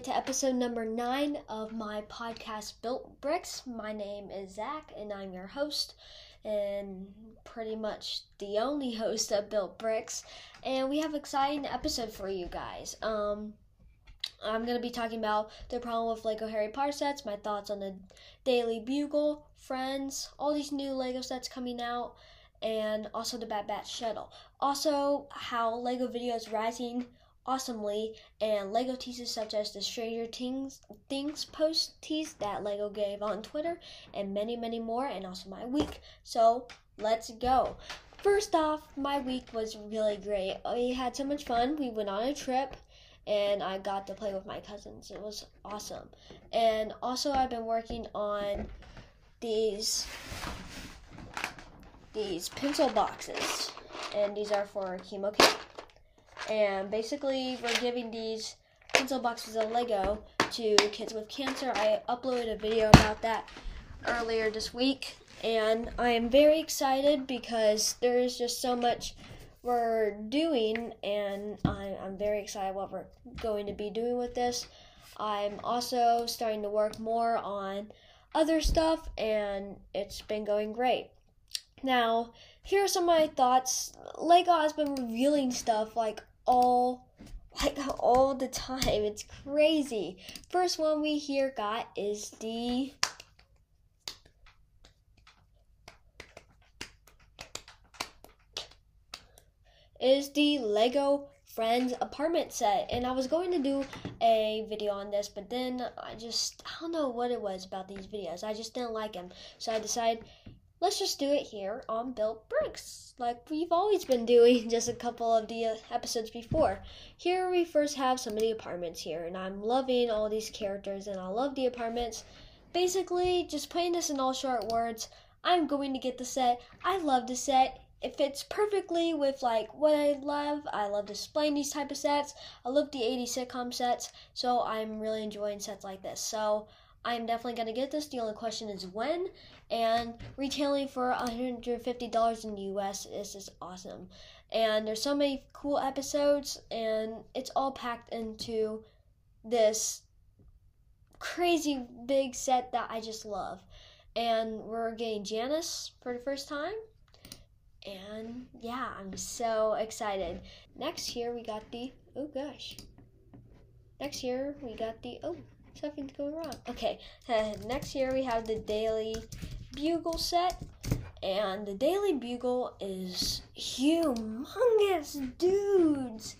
to episode number nine of my podcast, Built Bricks. My name is Zach, and I'm your host, and pretty much the only host of Built Bricks. And we have an exciting episode for you guys. Um, I'm going to be talking about the problem with Lego Harry Potter sets, my thoughts on the Daily Bugle, Friends, all these new Lego sets coming out, and also the Bad Batch Shuttle. Also, how Lego Vidiyo is rising awesomely, and Lego teases such as the Stranger Things, Things post tease that Lego gave on Twitter, and many, many more, and also my week. So, let's go. First off, my week was really great. We had so much fun. We went on a trip and I got to play with my cousins. It was awesome. And also I've been working on these these pencil boxes. And these are for chemo. And basically we're giving these pencil boxes of Lego to kids with cancer. I uploaded a video about that earlier this week and I am very excited because there is just so much we're doing, and I'm, I'm very excited what we're going to be doing with this. I'm also starting to work more on other stuff, and it's been going great. Now, here are some of my thoughts. Lego has been revealing stuff like all like all the time. It's crazy. First one we here got is the is the Lego Friends apartment set. And I was going to do a video on this, but then I just, I don't know what it was about these videos. I just didn't like them. So I decided, let's just do it here on Built Bricks, like we've always been doing just a couple of the uh, episodes before. Here we first have some of the apartments here, and I'm loving all these characters, and I love the apartments. Basically, just putting this in all short words, I'm going to get the set. I love the set it fits perfectly with like what I love. I love displaying these type of sets. I love the 80s sitcom sets, so I'm really enjoying sets like this. So I'm definitely gonna get this. The only question is when. And retailing for $150 in the US is just awesome. And there's so many cool episodes, and it's all packed into this crazy big set that I just love. And we're getting Janice for the first time and yeah, I'm so excited. Next year we got the oh gosh. Next year we got the oh something's going wrong. Okay, uh, next year we have the Daily Bugle set, and the Daily Bugle is humongous, dudes.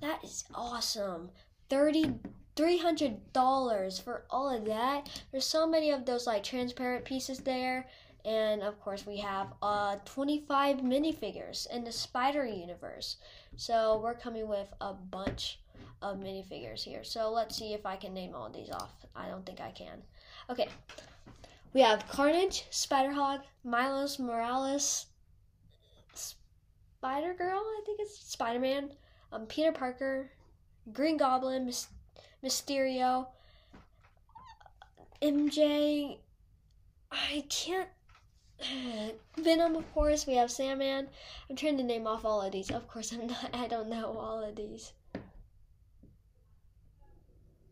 That is awesome. Thirty $300 for all of that. There's so many of those like transparent pieces there and of course, we have uh, 25 minifigures in the Spider Universe. So we're coming with a bunch of minifigures here. So let's see if I can name all these off. I don't think I can. Okay. We have Carnage, Spider Hog, Miles Morales, Spider Girl, I think it's Spider Man, um, Peter Parker, Green Goblin, Mysterio, MJ. I can't Venom, of course. We have Sandman. I'm trying to name off all of these. Of course, I'm not. I don't know all of these.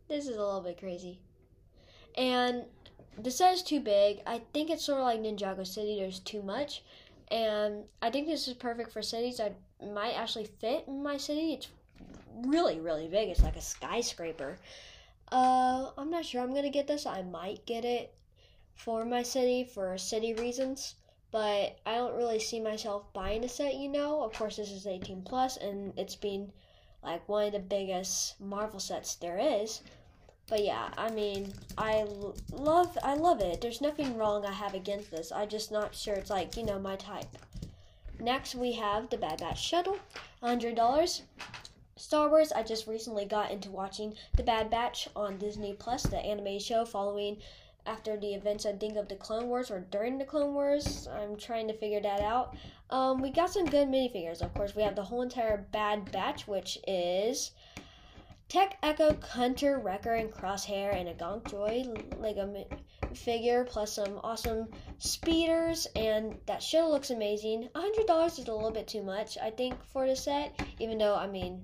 This is a little bit crazy. And the set is too big. I think it's sort of like Ninjago City. There's too much, and I think this is perfect for cities. I might actually fit in my city. It's really, really big. It's like a skyscraper. Uh, I'm not sure I'm gonna get this. I might get it for my city for city reasons, but I don't really see myself buying a set, you know. Of course, this is 18 plus, and it's been like one of the biggest Marvel sets there is. But yeah, I mean, I love I love it. There's nothing wrong I have against this. I'm just not sure it's like, you know, my type. Next, we have the Bad Batch Shuttle, $100. Star Wars, I just recently got into watching The Bad Batch on Disney Plus, the anime show following after the events I think of the Clone Wars or during the Clone Wars. I'm trying to figure that out. Um, we got some good minifigures. Of course, we have the whole entire Bad Batch, which is Tech Echo, Hunter, Wrecker, and Crosshair, and a Gonk Joy Lego figure, plus some awesome speeders, and that show looks amazing. $100 is a little bit too much, I think, for the set, even though, I mean,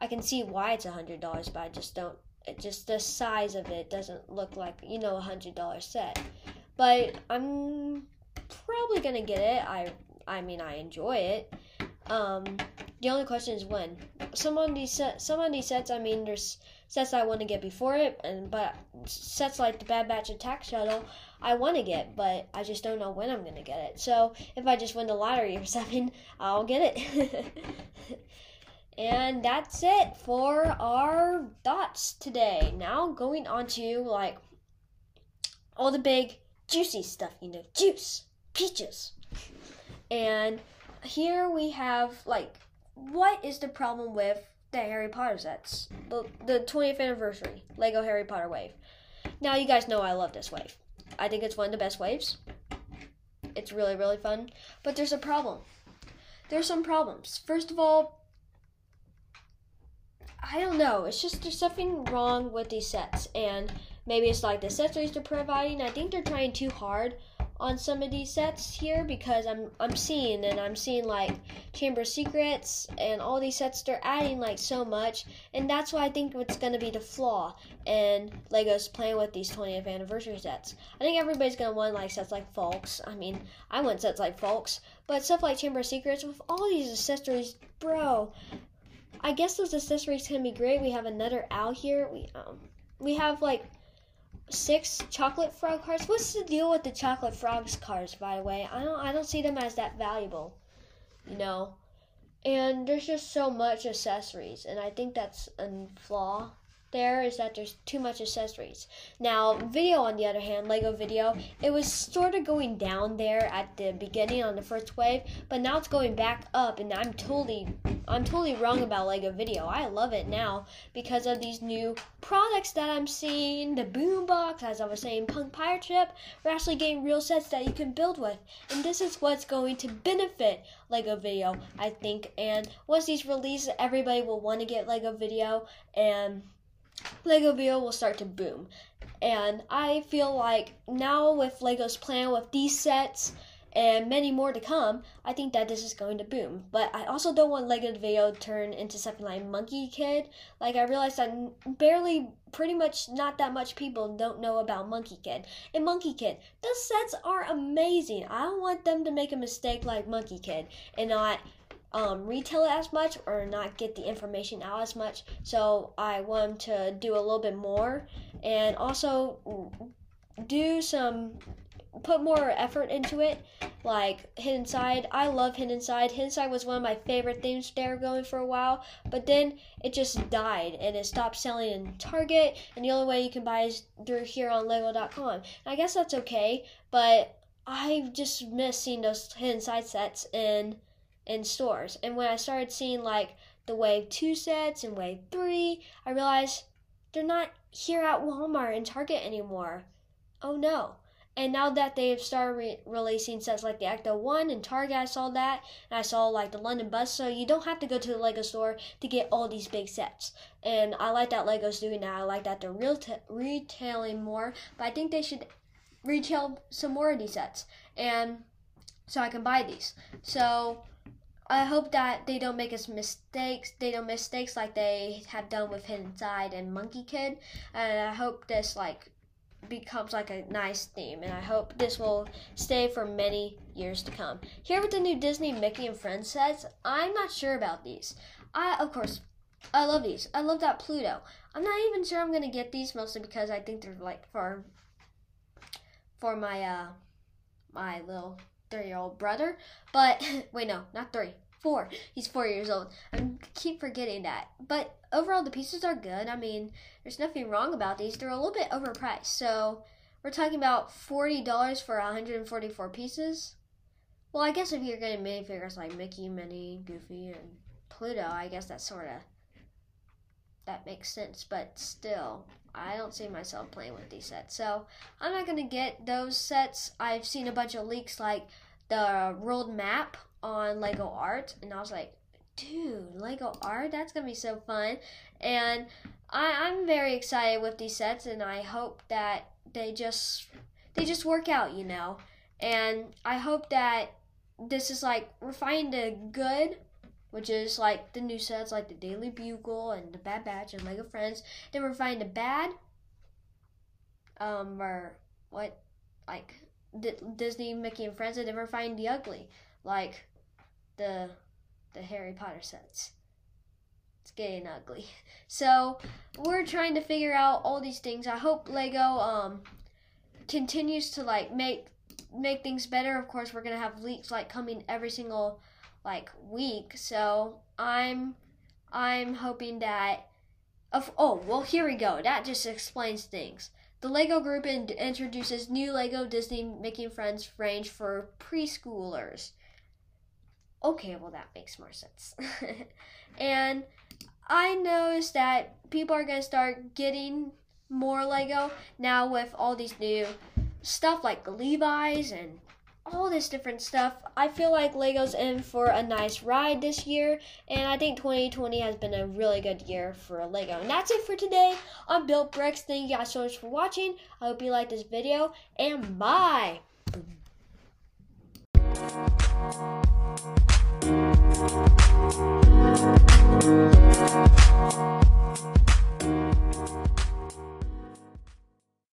I can see why it's $100, but I just don't It just the size of it doesn't look like you know a hundred dollar set. But I'm probably gonna get it. I I mean I enjoy it. Um, the only question is when. Some of these set, some of these sets, I mean, there's sets I want to get before it, and but sets like the Bad Batch Attack Shuttle, I want to get, but I just don't know when I'm gonna get it. So if I just win the lottery or something, I'll get it. and that's it for our thoughts today. Now going on to like all the big juicy stuff, you know, juice, peaches, and here we have like what is the problem with the Harry Potter sets? The the 20th anniversary Lego Harry Potter wave. Now you guys know I love this wave. I think it's one of the best waves. It's really really fun, but there's a problem. There's some problems. First of all, I don't know. It's just there's something wrong with these sets, and maybe it's like the accessories they're providing. I think they're trying too hard on some of these sets here because I'm I'm seeing and I'm seeing like Chamber of Secrets and all these sets they're adding like so much and that's why I think what's gonna be the flaw and Lego's playing with these 20th anniversary sets. I think everybody's gonna want like sets like Fawkes. I mean I want sets like Fawkes, but stuff like Chamber of Secrets with all these accessories, bro. I guess those accessories can be great. We have another owl here. We um we have like six chocolate frog cards. What's the deal with the chocolate frogs cards, by the way? I don't I don't see them as that valuable, you know. And there's just so much accessories, and I think that's a flaw there is that there's too much accessories. Now, Vidiyo on the other hand, Lego Vidiyo, it was sort of going down there at the beginning on the first wave, but now it's going back up and I'm totally I'm totally wrong about Lego Vidiyo. I love it now because of these new products that I'm seeing, the boombox, as I was saying, Punk Pirate Ship, we're actually getting real sets that you can build with. And this is what's going to benefit Lego Vidiyo, I think. And once these release, everybody will want to get Lego Vidiyo and Lego Vidiyo will start to boom. And I feel like now with Lego's plan with these sets and many more to come, I think that this is going to boom. But I also don't want Lego Vidiyo turn into something like Monkey Kid. Like I realized that barely, pretty much not that much people don't know about Monkey Kid. And Monkey Kid, those sets are amazing. I don't want them to make a mistake like Monkey Kid and not um, retail as much or not get the information out as much. So I want to do a little bit more. And also do some put more effort into it. Like hidden side i love hidden side. Hidden side was one of my favorite things they were going for a while. But then it just died and it stopped selling in target. And the only way you can buy is through here on lego.com i guess that's okay but i just miss seeing those hidden side sets and in stores. And when I started seeing like the Wave 2 sets and Wave 3, I realized they're not here at Walmart and Target anymore. Oh no. And now that they've started re- releasing sets like the Ecto 1 and Target, I saw that. And I saw like the London bus. So you don't have to go to the Lego store to get all these big sets. And I like that Lego's doing that. I like that they're real t- retailing more. But I think they should retail some more of these sets. And so I can buy these. So I hope that they don't make us mistakes. They don't mistakes like they have done with Hidden Side and Monkey Kid. And I hope this like becomes like a nice theme. And I hope this will stay for many years to come. Here with the new Disney Mickey and Friends sets, I'm not sure about these. I of course I love these. I love that Pluto. I'm not even sure I'm gonna get these mostly because I think they're like for for my uh my little three year old brother. But wait, no, not three, four. He's four years old. I keep forgetting that. But overall, the pieces are good. I mean, there's nothing wrong about these. They're a little bit overpriced. So we're talking about $40 for 144 pieces. Well, I guess if you're getting minifigures like Mickey, Minnie, Goofy, and Pluto, I guess that's sort of that makes sense. But still, I don't see myself playing with these sets. So I'm not gonna get those sets. I've seen a bunch of leaks like the world map on Lego Art, and I was like, dude, Lego Art, that's gonna be so fun. And I, I'm very excited with these sets, and I hope that they just they just work out, you know. And I hope that this is like we're finding a good which is like the new sets like the Daily Bugle and the Bad Batch and Lego Friends. Then we're finding the bad, um, or what, like D- Disney, Mickey, and Friends. And then we're finding the ugly, like the the Harry Potter sets. It's getting ugly. So we're trying to figure out all these things. I hope Lego um continues to like make make things better. Of course, we're gonna have leaks like coming every single like week. So I'm I'm hoping that. Of, oh well, here we go. That just explains things. The Lego Group in, introduces new Lego Disney Making Friends range for preschoolers. Okay, well that makes more sense. and I noticed that people are gonna start getting more Lego now with all these new stuff like Levi's and all this different stuff. I feel like Lego's in for a nice ride this year, and I think 2020 has been a really good year for Lego. And that's it for today. I'm Built Bricks. Thank you guys so much for watching. I hope you liked this video, and bye.